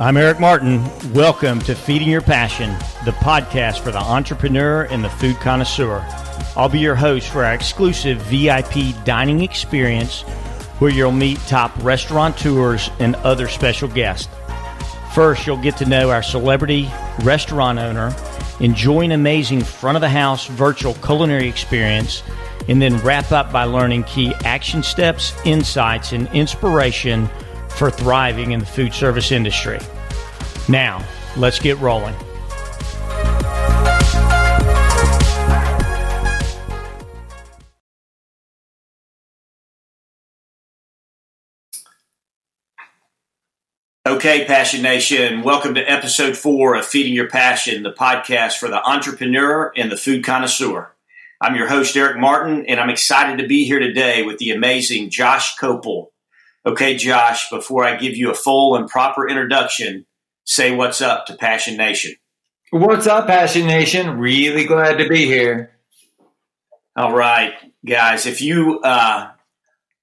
I'm Eric Martin. Welcome to Feeding Your Passion, the podcast for the entrepreneur and the food connoisseur. I'll be your host for our exclusive VIP dining experience where you'll meet top restaurateurs and other special guests. First, you'll get to know our celebrity restaurant owner, enjoy an amazing front of the house virtual culinary experience, and then wrap up by learning key action steps, insights, and inspiration for thriving in the food service industry. Now, let's get rolling. Okay, Passion Nation, welcome to episode four of Feeding Your Passion, the podcast for the entrepreneur and the food connoisseur. I'm your host, Eric Martin, and I'm excited to be here today with the amazing Josh Kopel. Okay, Josh, before I give you a full and proper introduction, say what's up to Passion Nation. What's up, Passion Nation? Really glad to be here. All right, guys, if you uh,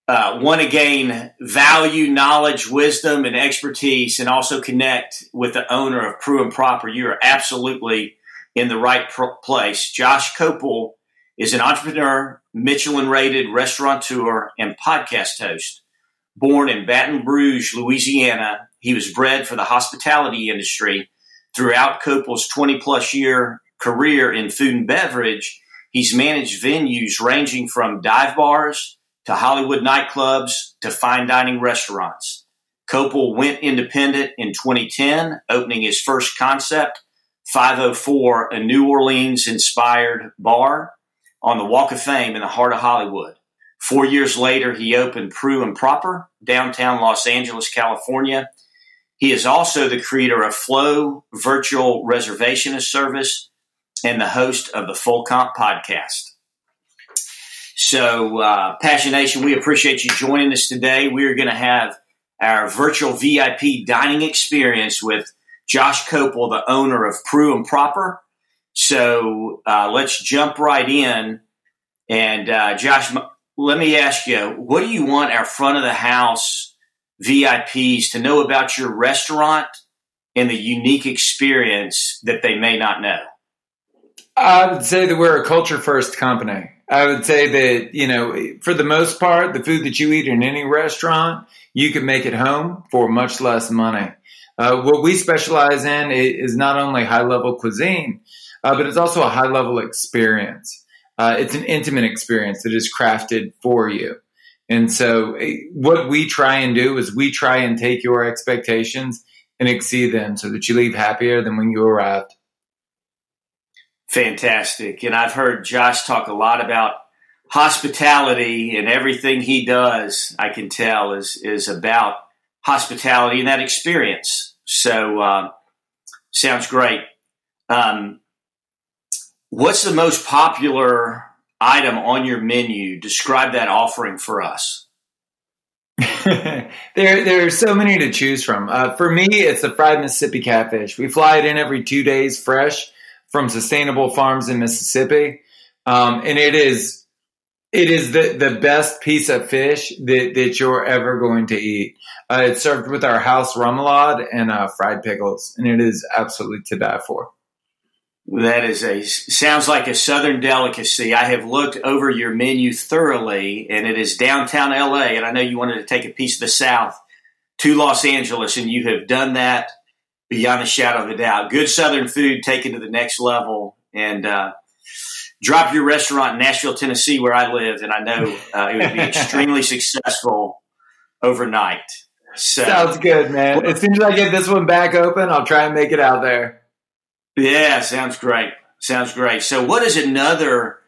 uh, want to gain value, knowledge, wisdom, and expertise, and also connect with the owner of Preux and Proper, you are absolutely in the right pr- place. Josh Kopel is an entrepreneur, Michelin rated restaurateur, and podcast host. Born in Baton Rouge, Louisiana, he was bred for the hospitality industry. Throughout Kopel's 20 plus year career in food and beverage, he's managed venues ranging from dive bars to Hollywood nightclubs to fine dining restaurants. Kopel went independent in 2010, opening his first concept, 504, a New Orleans inspired bar on the Walk of Fame in the heart of Hollywood. Four years later, he opened Preux and Proper, downtown Los Angeles, California. He is also the creator of Flow Virtual Reservationist Service and the host of the Full Comp podcast. So, uh, Passionation, we appreciate you joining us today. We are going to have our virtual VIP dining experience with Josh Kopel, the owner of Preux and Proper. So, uh, let's jump right in. And, uh, Josh, let me ask you, what do you want our front of the house VIPs to know about your restaurant and the unique experience that they may not know? I would say that we're a culture first company. I would say that, you know, for the most part, the food that you eat in any restaurant, you can make it home for much less money. Uh, what we specialize in is not only high level cuisine, uh, but it's also a high level experience. Uh, it's an intimate experience that is crafted for you. And so, eh, what we try and do is we try and take your expectations and exceed them so that you leave happier than when you arrived. Fantastic. And I've heard Josh talk a lot about hospitality and everything he does, I can tell, is, is about hospitality and that experience. So, uh, sounds great. Um, What's the most popular item on your menu? Describe that offering for us. there, there are so many to choose from. Uh, for me, it's the fried Mississippi catfish. We fly it in every two days, fresh from sustainable farms in Mississippi, um, and it is it is the, the best piece of fish that, that you're ever going to eat. Uh, it's served with our house remoulade and uh, fried pickles, and it is absolutely to die for. That is a sounds like a southern delicacy. I have looked over your menu thoroughly, and it is downtown LA. And I know you wanted to take a piece of the South to Los Angeles, and you have done that beyond a shadow of a doubt. Good southern food taken to the next level, and uh, drop your restaurant in Nashville, Tennessee, where I live, and I know uh, it would be extremely successful overnight. So, Sounds good, man. As soon as I get this one back open, I'll try and make it out there. Yeah, sounds great. Sounds great. So, what is another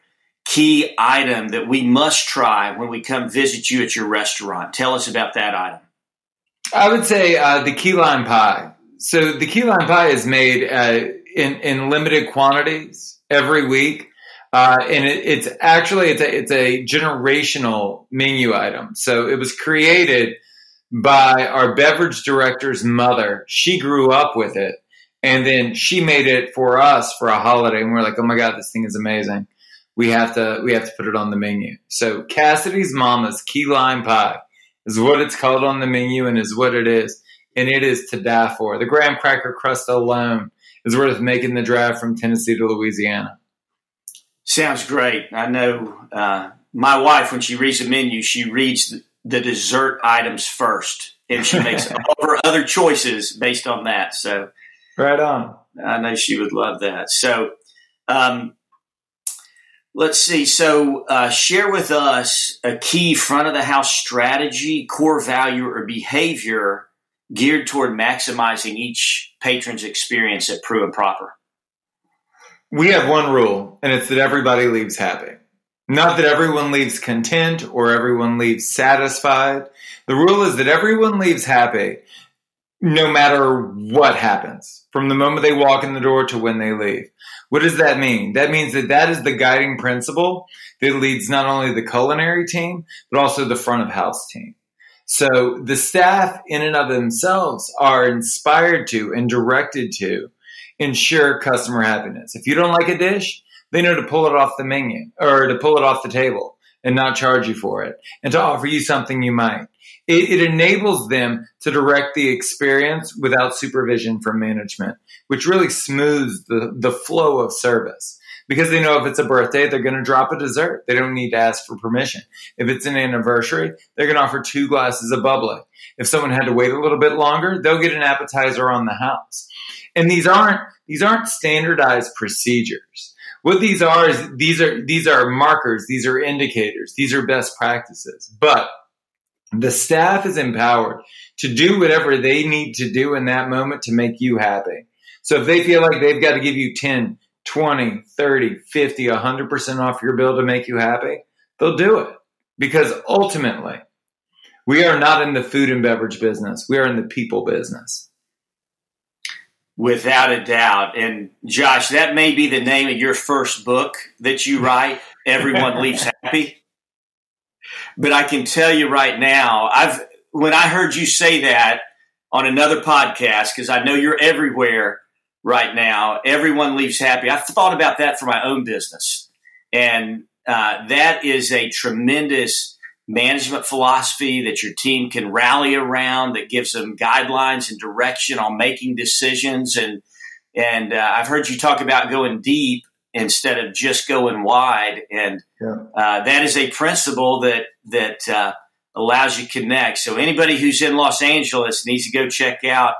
key item that we must try when we come visit you at your restaurant? Tell us about that item. I would say uh, the key lime pie. So, the key lime pie is made uh, in in limited quantities every week. Uh, and it, it's actually it's a it's a generational menu item. So it was created by our beverage director's mother. She grew up with it, and then she made it for us for a holiday, and we are like, "Oh my god, this thing is amazing! We have to we have to put it on the menu." So Cassidy's Mama's key lime pie is what it's called on the menu, and is what it is. and it is to die for. The graham cracker crust alone is worth making the drive from Tennessee to Louisiana. Sounds great. I know uh, my wife, when she reads the menu, she reads the, the dessert items first, and she makes all of her other choices based on that. So, right on. I know she would love that. So, um, let's see. So, uh, share with us a key front of the house strategy, core value, or behavior geared toward maximizing each patron's experience at Preux and Proper. We have one rule, and it's that everybody leaves happy. Not that everyone leaves content or everyone leaves satisfied. The rule is that everyone leaves happy no matter what happens from the moment they walk in the door to when they leave. What does that mean? That means that that is the guiding principle that leads not only the culinary team, but also the front of house team. So the staff in and of themselves are inspired to and directed to ensure customer happiness. If you don't like a dish, they know to pull it off the menu or to pull it off the table and not charge you for it and to offer you something you might. It, it, enables them to direct the experience without supervision from management, which really smooths the, the flow of service. Because they know if it's a birthday, they're going to drop a dessert. They don't need to ask for permission. If it's an anniversary, they're going to offer two glasses of bubbly. If someone had to wait a little bit longer, they'll get an appetizer on the house. And these aren't, these aren't standardized procedures what these are is these are these are markers, these are indicators, these are best practices. But the staff is empowered to do whatever they need to do in that moment to make you happy. So if they feel like they've got to give you 10, 20, 30, 50, 100% off your bill to make you happy, they'll do it. Because ultimately, we are not in the food and beverage business. We are in the people business. Without a doubt. And Josh, that may be the name of your first book that you write, Everyone Leaves Happy. But I can tell you right now, I've when I heard you say that on another podcast, because I know you're everywhere right now, everyone leaves happy. I've thought about that for my own business. And uh, that is a tremendous management philosophy that your team can rally around that gives them guidelines and direction on making decisions and and uh, I've heard you talk about going deep instead of just going wide and yeah. uh, that is a principle that that uh, allows you to connect so anybody who's in Los Angeles needs to go check out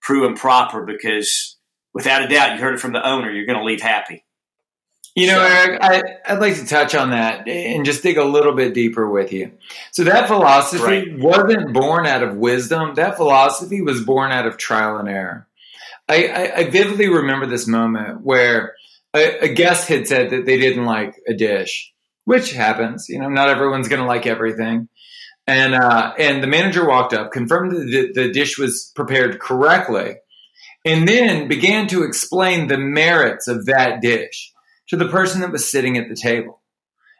Preux and Proper because without a doubt you heard it from the owner you're going to leave happy you know, Eric, I, would like to touch on that and just dig a little bit deeper with you. So that philosophy right. wasn't born out of wisdom. That philosophy was born out of trial and error. I, I, I vividly remember this moment where a, a, guest had said that they didn't like a dish, which happens. You know, not everyone's going to like everything. And uh, and the manager walked up, confirmed that the, dish was prepared correctly, and then began to explain the merits of that dish to the person that was sitting at the table.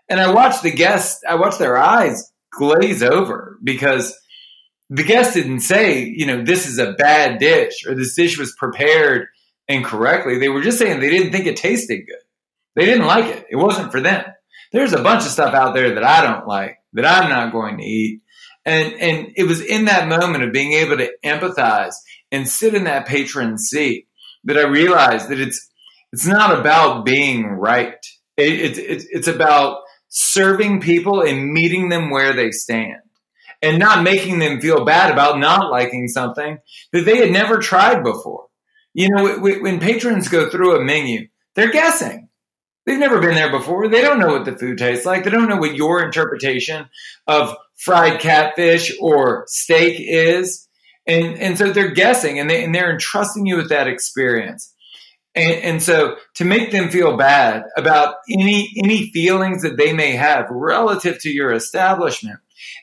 And I watched the guests, I watched their eyes glaze over because the guest didn't say, you know, this is a bad dish or this dish was prepared incorrectly. They were just saying they didn't think it tasted good. They didn't like it. It wasn't for them. There's a bunch of stuff out there that I don't like, that I'm not going to eat. And, and it was in that moment of being able to empathize and sit in that patron seat that I realized that it's, it's not about being right. It, it, it, it's about serving people and meeting them where they stand and not making them feel bad about not liking something that they had never tried before. You know, when patrons go through a menu, they're guessing. They've never been there before. They don't know what the food tastes like. They don't know what your interpretation of fried catfish or steak is. And, and so they're guessing and, they, and they're entrusting you with that experience. And, and, so to make them feel bad about any any feelings that they may have relative to your establishment,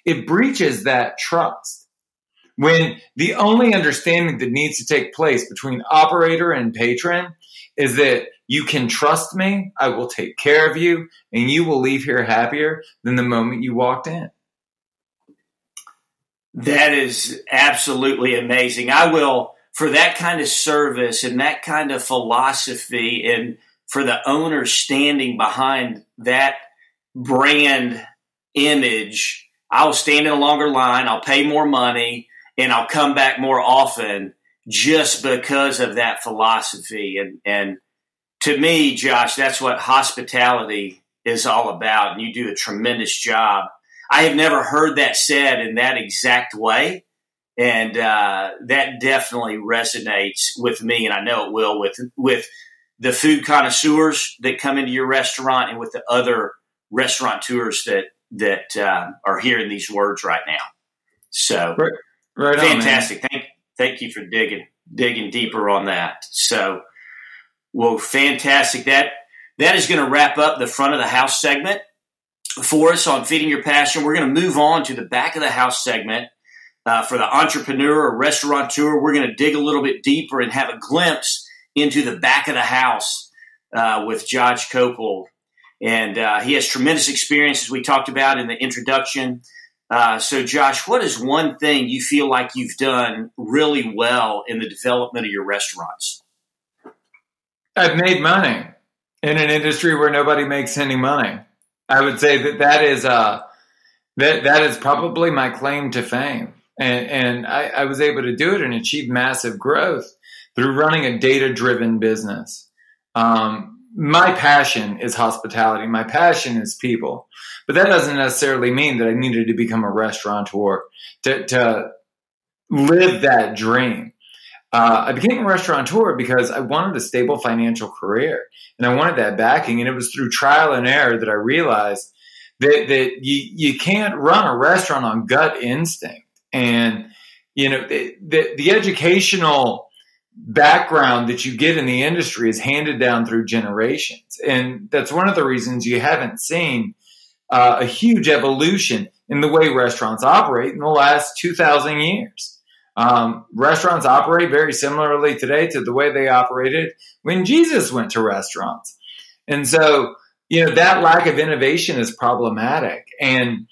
it breaches that trust. When the only understanding that needs to take place between operator and patron is that you can trust me, I will take care of you, and you will leave here happier than the moment you walked in. That is absolutely amazing. I will for that kind of service and that kind of philosophy and for the owner standing behind that brand image, I'll stand in a longer line, I'll pay more money, and I'll come back more often just because of that philosophy. And, and to me, Josh, that's what hospitality is all about. And you do a tremendous job. I have never heard that said in that exact way. And uh, that definitely resonates with me, and I know it will with with the food connoisseurs that come into your restaurant, and with the other restaurateurs that that uh, are hearing these words right now. So, right, right fantastic! On, thank thank you for digging digging deeper on that. So, well, fantastic. That that is going to wrap up the front of the house segment for us on feeding your passion. We're going to move on to the back of the house segment. Uh, for the entrepreneur or restaurateur, we're going to dig a little bit deeper and have a glimpse into the back of the house uh, with Josh Kopel. And uh, he has tremendous experience, as we talked about in the introduction. Uh, so, Josh, what is one thing you feel like you've done really well in the development of your restaurants? I've made money in an industry where nobody makes any money. I would say that that is uh, that that is probably my claim to fame, and, and I, I was able to do it and achieve massive growth through running a data driven business. Um, my passion is hospitality. My passion is people. But that doesn't necessarily mean that I needed to become a restaurateur to, to live that dream. Uh, I became a restaurateur because I wanted a stable financial career and I wanted that backing. And it was through trial and error that I realized that, that you, you can't run a restaurant on gut instinct. And, you know, the, the, the educational background that you get in the industry is handed down through generations. And that's one of the reasons you haven't seen uh, a huge evolution in the way restaurants operate in the last 2,000 years. Um, restaurants operate very similarly today to the way they operated when Jesus went to restaurants. And so, you know, that lack of innovation is problematic. And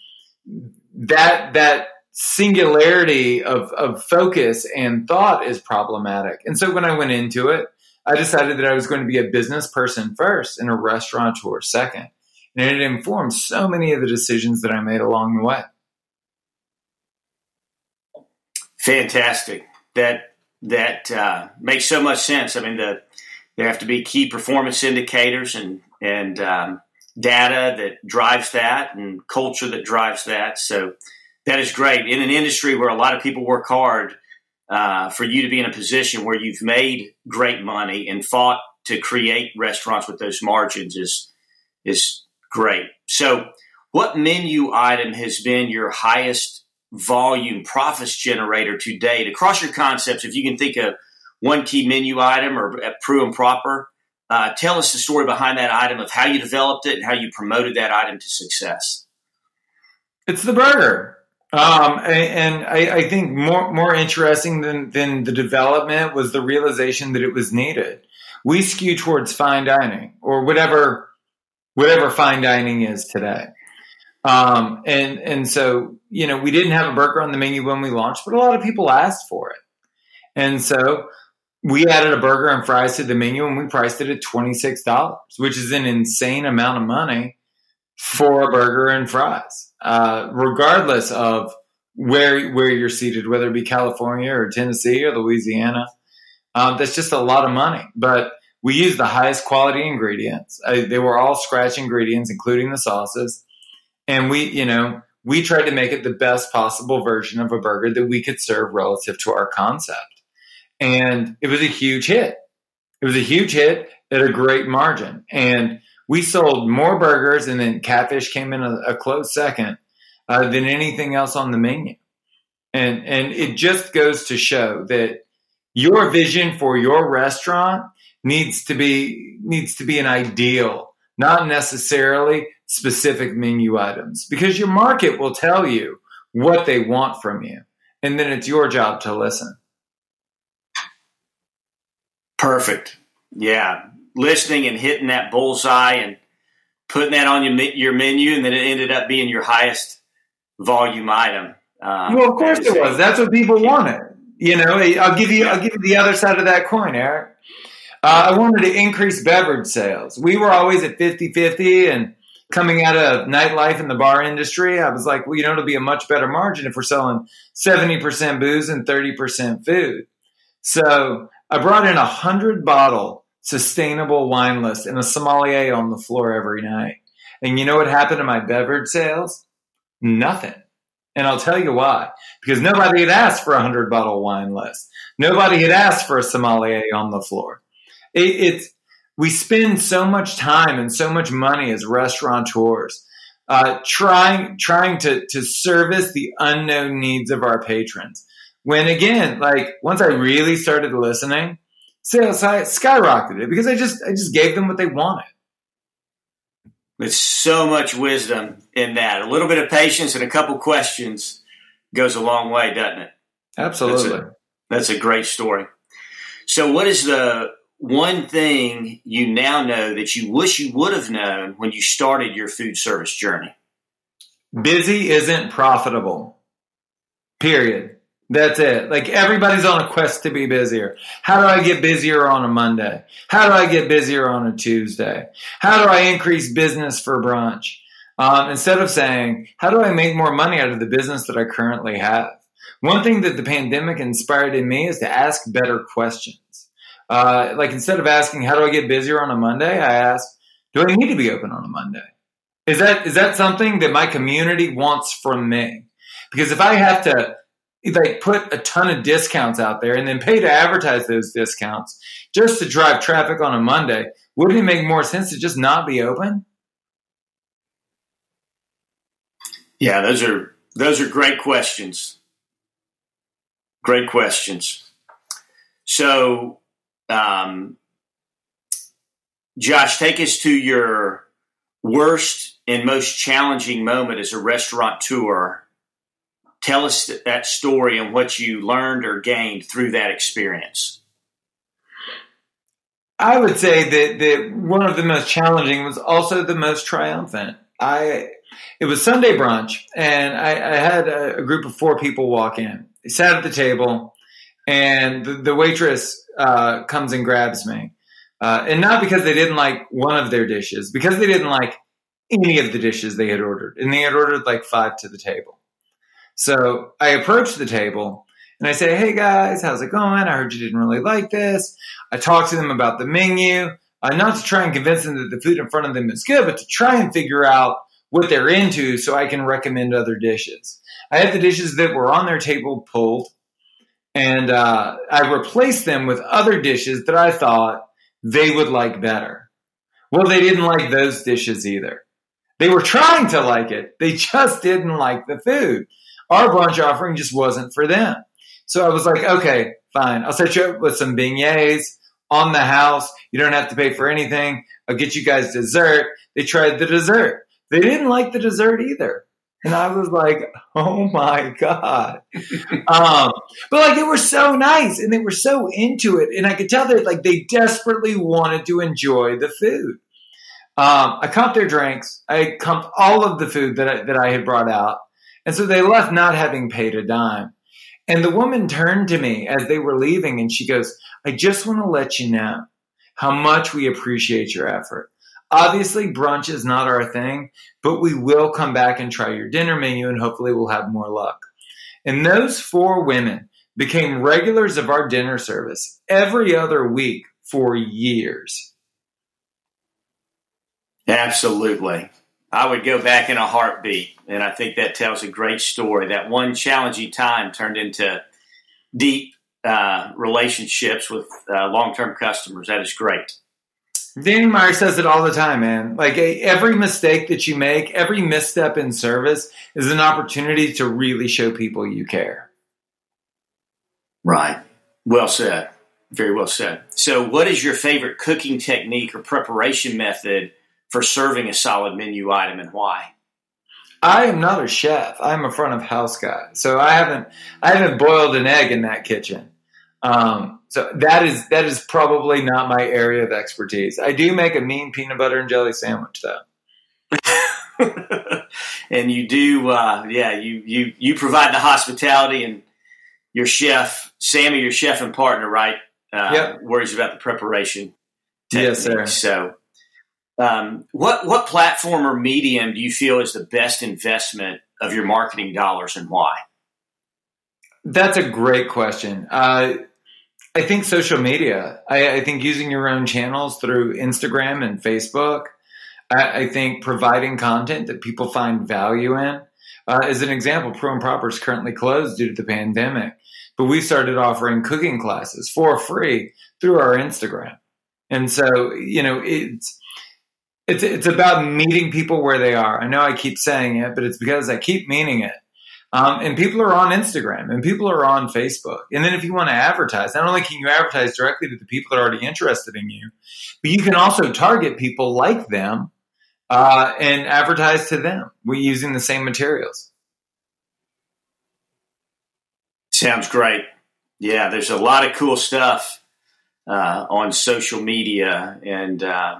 that, that singularity of, of focus and thought is problematic. And so when I went into it, I decided that I was going to be a business person first and a restaurateur second. And it informed so many of the decisions that I made along the way. Fantastic. That that uh, makes so much sense. I mean, the, there have to be key performance indicators and and um, data that drives that, and culture that drives that. So that is great. In an industry where a lot of people work hard, uh, for you to be in a position where you've made great money and fought to create restaurants with those margins is is great. So, what menu item has been your highest volume profits generator to date across your concepts? If you can think of one key menu item or at Preux and Proper, uh, tell us the story behind that item of how you developed it and how you promoted that item to success. It's the burger. Um, and, I, I, think more more interesting than than the development was the realization that it was needed. We skew towards fine dining or whatever whatever fine dining is today. Um, and and so you know we didn't have a burger on the menu when we launched, but a lot of people asked for it, and so we added a burger and fries to the menu, and we priced it at twenty six dollars, which is an insane amount of money for a burger and fries, uh, regardless of where where you're seated, whether it be California or Tennessee or Louisiana. Um, that's just a lot of money, but we used the highest quality ingredients. Uh, they were all scratch ingredients, including the sauces, and we, you know, we tried to make it the best possible version of a burger that we could serve relative to our concept, and it was a huge hit. It was a huge hit at a great margin, and we sold more burgers, and then catfish came in a, a close second uh, than anything else on the menu. And and it just goes to show that your vision for your restaurant needs to be needs to be an ideal, not necessarily specific menu items, because your market will tell you what they want from you, and then it's your job to listen. Perfect. Yeah, listening and hitting that bullseye and putting that on your, your menu, and then it ended up being your highest volume item. Um, well, of course it was. That's what people wanted. You know, I'll give you I'll give you the other side of that coin, Eric. Uh, I wanted to increase beverage sales. We were always at 50-50 and coming out of nightlife in the bar industry, I was like, well, you know, it'll be a much better margin if we're selling 70% booze and 30% food. So I brought in a hundred bottle sustainable wine list and a sommelier on the floor every night. And you know what happened to my beverage sales? Nothing. And I'll tell you why. Because nobody had asked for a hundred bottle wine list. Nobody had asked for a sommelier on the floor. It, it's we spend so much time and so much money as restaurateurs uh, trying trying to to service the unknown needs of our patrons. When again, like once I really started listening, sales skyrocketed because I just I just gave them what they wanted. There's so much wisdom in that. A little bit of patience and a couple questions goes a long way, doesn't it? Absolutely. That's a, that's a great story. So, what is the one thing you now know that you wish you would have known when you started your food service journey? Busy isn't profitable. Period. That's it. Like everybody's on a quest to be busier. How do I get busier on a Monday? How do I get busier on a Tuesday? How do I increase business for brunch? Um, instead of saying, how do I make more money out of the business that I currently have? One thing that the pandemic inspired in me is to ask better questions. Uh, like instead of asking how do I get busier on a Monday, I ask, do I need to be open on a Monday? Is that is that something that my community wants from me? Because if I have to like put a ton of discounts out there and then pay to advertise those discounts just to drive traffic on a Monday, wouldn't it make more sense to just not be open? Yeah, those are those are great questions. Great questions. So um, Josh, take us to your worst and most challenging moment as a restaurateur. Tell us that story and what you learned or gained through that experience. I would say that, that one of the most challenging was also the most triumphant. I it was Sunday brunch, and I, I had a, a, group of four people walk in. They sat at the table, and the, the waitress uh, comes and grabs me. Uh, and not because they didn't like one of their dishes, because they didn't like any of the dishes they had ordered. And they had ordered like five to the table. So I approach the table and I say, Hey guys, how's it going? I heard you didn't really like this. I talk to them about the menu, uh, not to try and convince them that the food in front of them is good, but to try and figure out what they're into so I can recommend other dishes. I had the dishes that were on their table pulled and uh, I replaced them with other dishes that I thought they would like better. Well, they didn't like those dishes either. They were trying to like it, they just didn't like the food. Our brunch offering just wasn't for them. So I was like, okay, fine. I'll set you up with some beignets on the house. You don't have to pay for anything. I'll get you guys dessert. They tried the dessert. They didn't like the dessert either. And I was like, oh my God. um, but like they were so nice and they were so into it. And I could tell that like they desperately wanted to enjoy the food. Um, I comped their drinks. I comped all of the food that I, that I had brought out. And so they left not having paid a dime. And the woman turned to me as they were leaving and she goes, I just want to let you know how much we appreciate your effort. Obviously, brunch is not our thing, but we will come back and try your dinner menu and hopefully we'll have more luck. And those four women became regulars of our dinner service every other week for years. Absolutely. I would go back in a heartbeat. And I think that tells a great story. That one challenging time turned into deep uh, relationships with uh, long term customers. That is great. Danny Meyer says it all the time, man. Like every mistake that you make, every misstep in service is an opportunity to really show people you care. Right. Well said. Very well said. So, what is your favorite cooking technique or preparation method for serving a solid menu item and why? I am not a chef. I'm a front of house guy. So I haven't I haven't boiled an egg in that kitchen. Um, so that is that is probably not my area of expertise. I do make a mean peanut butter and jelly sandwich though. and you do, uh, yeah, you you you provide the hospitality, and your chef Sammy, your chef and partner, right? Uh, yep. Worries about the preparation. Technique. Yes, sir. So, Um, what what platform or medium do you feel is the best investment of your marketing dollars, and why? That's a great question. Uh, I think social media. I, I, think using your own channels through Instagram and Facebook. I, I think providing content that people find value in. Uh, as an example, Preux and Proper is currently closed due to the pandemic, but we started offering cooking classes for free through our Instagram. And so, you know, it's it's it's about meeting people where they are. I know I keep saying it, but it's because I keep meaning it. Um, and people are on Instagram and people are on Facebook. And then if you want to advertise, not only can you advertise directly to the people that are already interested in you, but you can also target people like them uh, and advertise to them. We're using the same materials. Sounds great. Yeah, there's a lot of cool stuff uh, on social media, and uh,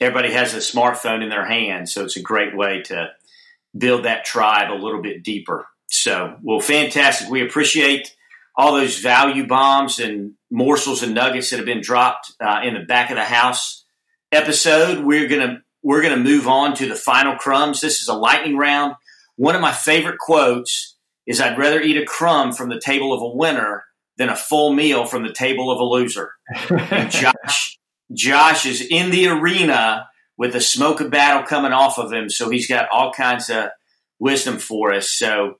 everybody has a smartphone in their hand, so it's a great way to build that tribe a little bit deeper. So, well, fantastic. We appreciate all those value bombs and morsels and nuggets that have been dropped uh, in the back of the house episode. We're gonna we're gonna move on to the final crumbs. This is a lightning round. One of my favorite quotes is, "I'd rather eat a crumb from the table of a winner than a full meal from the table of a loser." Josh Josh is in the arena with the smoke of battle coming off of him, so he's got all kinds of wisdom for us. So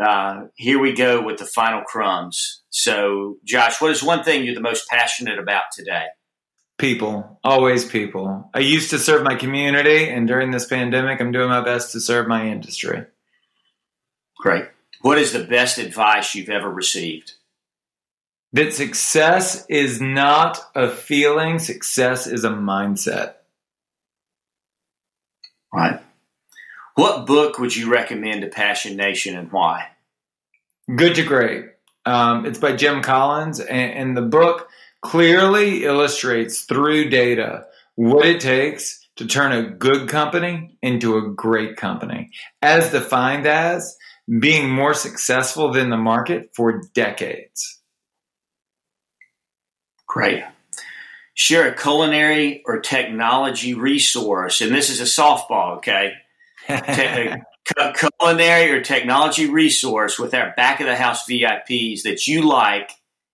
uh, here we go with the final crumbs. So, Josh, what is one thing you're the most passionate about today? People, always people. I used to serve my community, and during this pandemic, I'm doing my best to serve my industry. Great. What is the best advice you've ever received? That success is not a feeling, success is a mindset. Right. What book would you recommend to Passion Nation and why? Good to Great. Um, it's by Jim Collins, and, and the book clearly illustrates through data what it takes to turn a good company into a great company, as defined as being more successful than the market for decades. Great. Share a culinary or technology resource, and this is a softball, okay? Culinary or technology resource with our back of the house VIPs that you like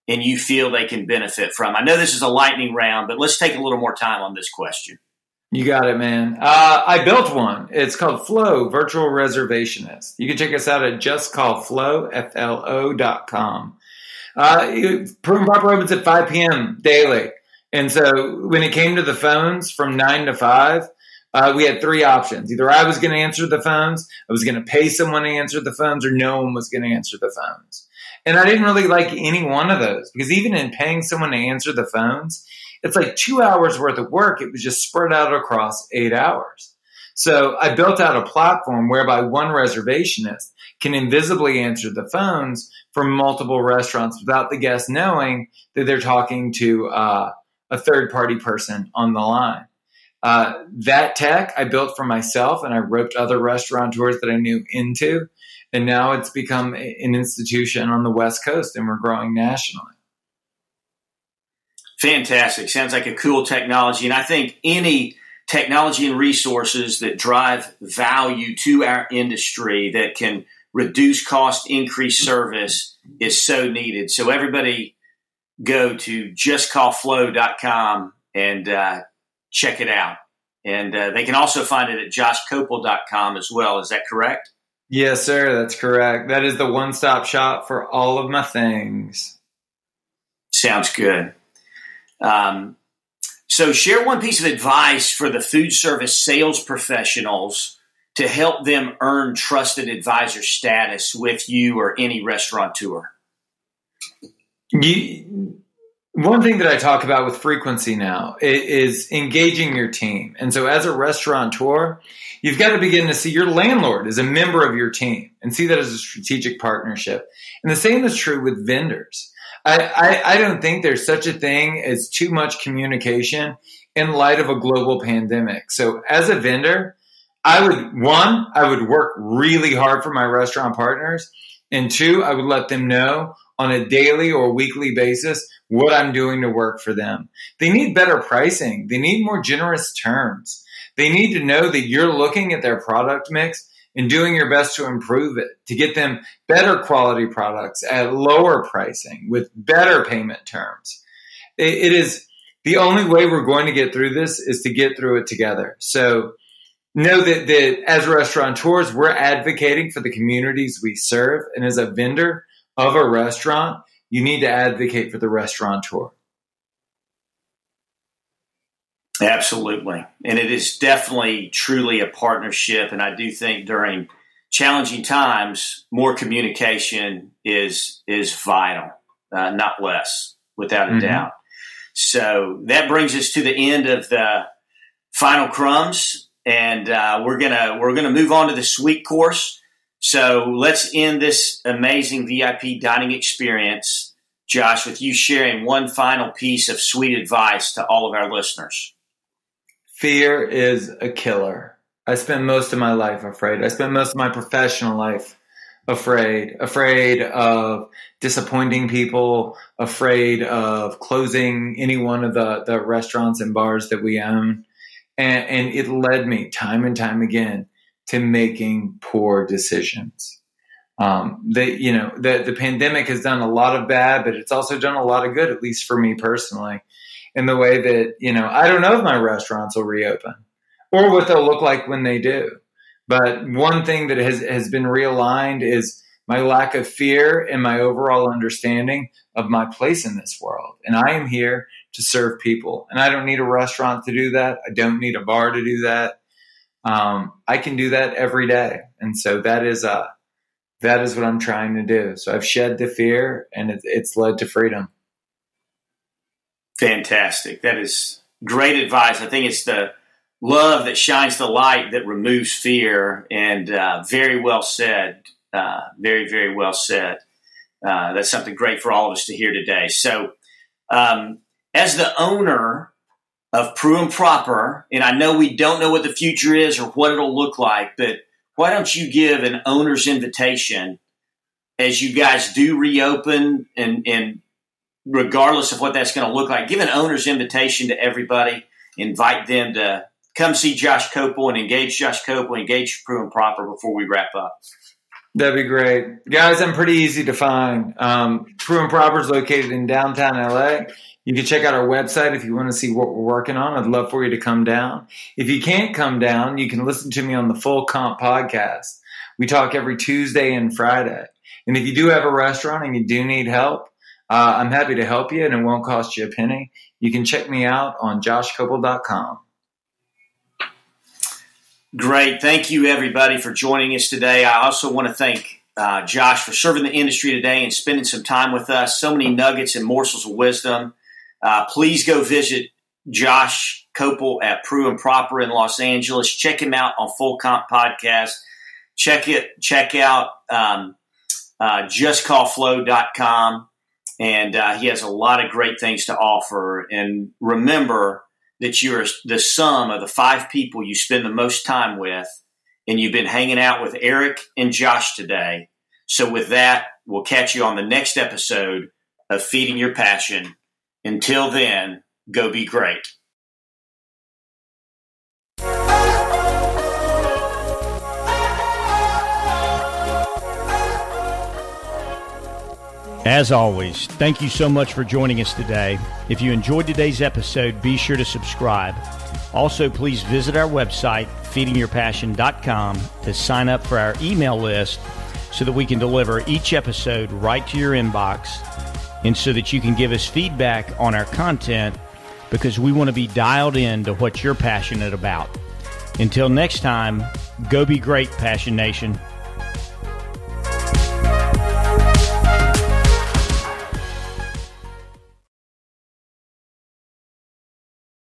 and you feel they can benefit from? I know this is a lightning round, but let's take a little more time on this question. You got it, man. Uh, I built one. It's called Flow Virtual Reservationist. You can check us out at justcallflow, F-L-O dot com. Uh, and Proper opens at 5 p.m. daily. And so when it came to the phones from 9 to 5, uh, we had three options. Either I was going to answer the phones, I was going to pay someone to answer the phones, or no one was going to answer the phones. And I didn't really like any one of those because even in paying someone to answer the phones, it's like two hours worth of work. It was just spread out across eight hours. So I built out a platform whereby one reservationist can invisibly answer the phones for multiple restaurants without the guest knowing that they're talking to uh, a third party person on the line. Uh, that tech I built for myself and I roped other restaurateurs that I knew into. And now it's become an institution on the West Coast and we're growing nationally. Fantastic. Sounds like a cool technology. And I think any technology and resources that drive value to our industry that can reduce cost, increase service is so needed. So everybody go to justcallflow.com and uh, check it out. And uh, they can also find it at joshkopel.com as well. Is that correct? Yes, sir. That's correct. That is the one stop shop for all of my things. Sounds good. Um, so, share one piece of advice for the food service sales professionals to help them earn trusted advisor status with you or any restaurateur. You, one thing that I talk about with frequency now is engaging your team. And so as a restaurateur, you've got to begin to see your landlord as a member of your team and see that as a strategic partnership. And the same is true with vendors. I, I, I don't think there's such a thing as too much communication in light of a global pandemic. So as a vendor, I would, one, I would work really hard for my restaurant partners. And two, I would let them know on a daily or weekly basis what I'm doing to work for them. They need better pricing. They need more generous terms. They need to know that you're looking at their product mix and doing your best to improve it, to get them better quality products at lower pricing with better payment terms. it is the only way we're going to get through this is to get through it together. So know that, that as restaurateurs, we're advocating for the communities we serve. And as a vendor of a restaurant, you need to advocate for the restaurateur. Absolutely. And it is definitely truly a partnership. And I do think during challenging times, more communication is is vital, uh, not less, without a mm-hmm. doubt. So that brings us to the end of the final crumbs, and uh, we're gonna we're gonna move on to the sweet course. So let's end this amazing VIP dining experience, Josh, with you sharing one final piece of sweet advice to all of our listeners. Fear is a killer. I spent most of my life afraid. I spent most of my professional life afraid, afraid of disappointing people, afraid of closing any one of the, the restaurants and bars that we own. And, and it led me time and time again to making poor decisions. Um, the, you know, the, the pandemic has done a lot of bad, but it's also done a lot of good, at least for me personally in the way that, you know, I don't know if my restaurants will reopen or what they'll look like when they do. But one thing that has, has been realigned is my lack of fear and my overall understanding of my place in this world. And I am here to serve people. And I don't need a restaurant to do that. I don't need a bar to do that. Um, I can do that every day. And so that is, uh, that is what I'm trying to do. So I've shed the fear and it, it's led to freedom. Fantastic. That is great advice. I think it's the love that shines the light that removes fear, and uh, very well said. Uh, very, very well said. Uh, that's something great for all of us to hear today. So, um, as the owner of Preux and Proper, and I know we don't know what the future is or what it'll look like, but why don't you give an owner's invitation as you guys do reopen and, and regardless of what that's going to look like. Give an owner's invitation to everybody. Invite them to come see Josh Kopel and engage Josh Kopel, engage Preux and Proper before we wrap up. That'd be great. Guys, I'm pretty easy to find. Um, Preux and Proper is located in downtown LA. You can check out our website if you want to see what we're working on. I'd love for you to come down. If you can't come down, you can listen to me on the Full Comp podcast. We talk every Tuesday and Friday. And if you do have a restaurant and you do need help, uh, I'm happy to help you and it won't cost you a penny. You can check me out on joshkopel.com. Great. Thank you, everybody, for joining us today. I also want to thank uh, Josh for serving the industry today and spending some time with us. So many nuggets and morsels of wisdom. Uh, please go visit Josh Kopel at Preux and Proper in Los Angeles. Check him out on Full Comp Podcast. Check it. Check out um, uh, justcallflow.com and uh, he has a lot of great things to offer. And remember that you're the sum of the five people you spend the most time with, and you've been hanging out with Eric and Josh today. So, with that, we'll catch you on the next episode of Feeding Your Passion. Until then, go be great. As always, thank you so much for joining us today. If you enjoyed today's episode, be sure to subscribe. Also, please visit our website, feedingyourpassion.com, to sign up for our email list so that we can deliver each episode right to your inbox and so that you can give us feedback on our content because we want to be dialed in to what you're passionate about. Until next time, go be great, Passion Nation.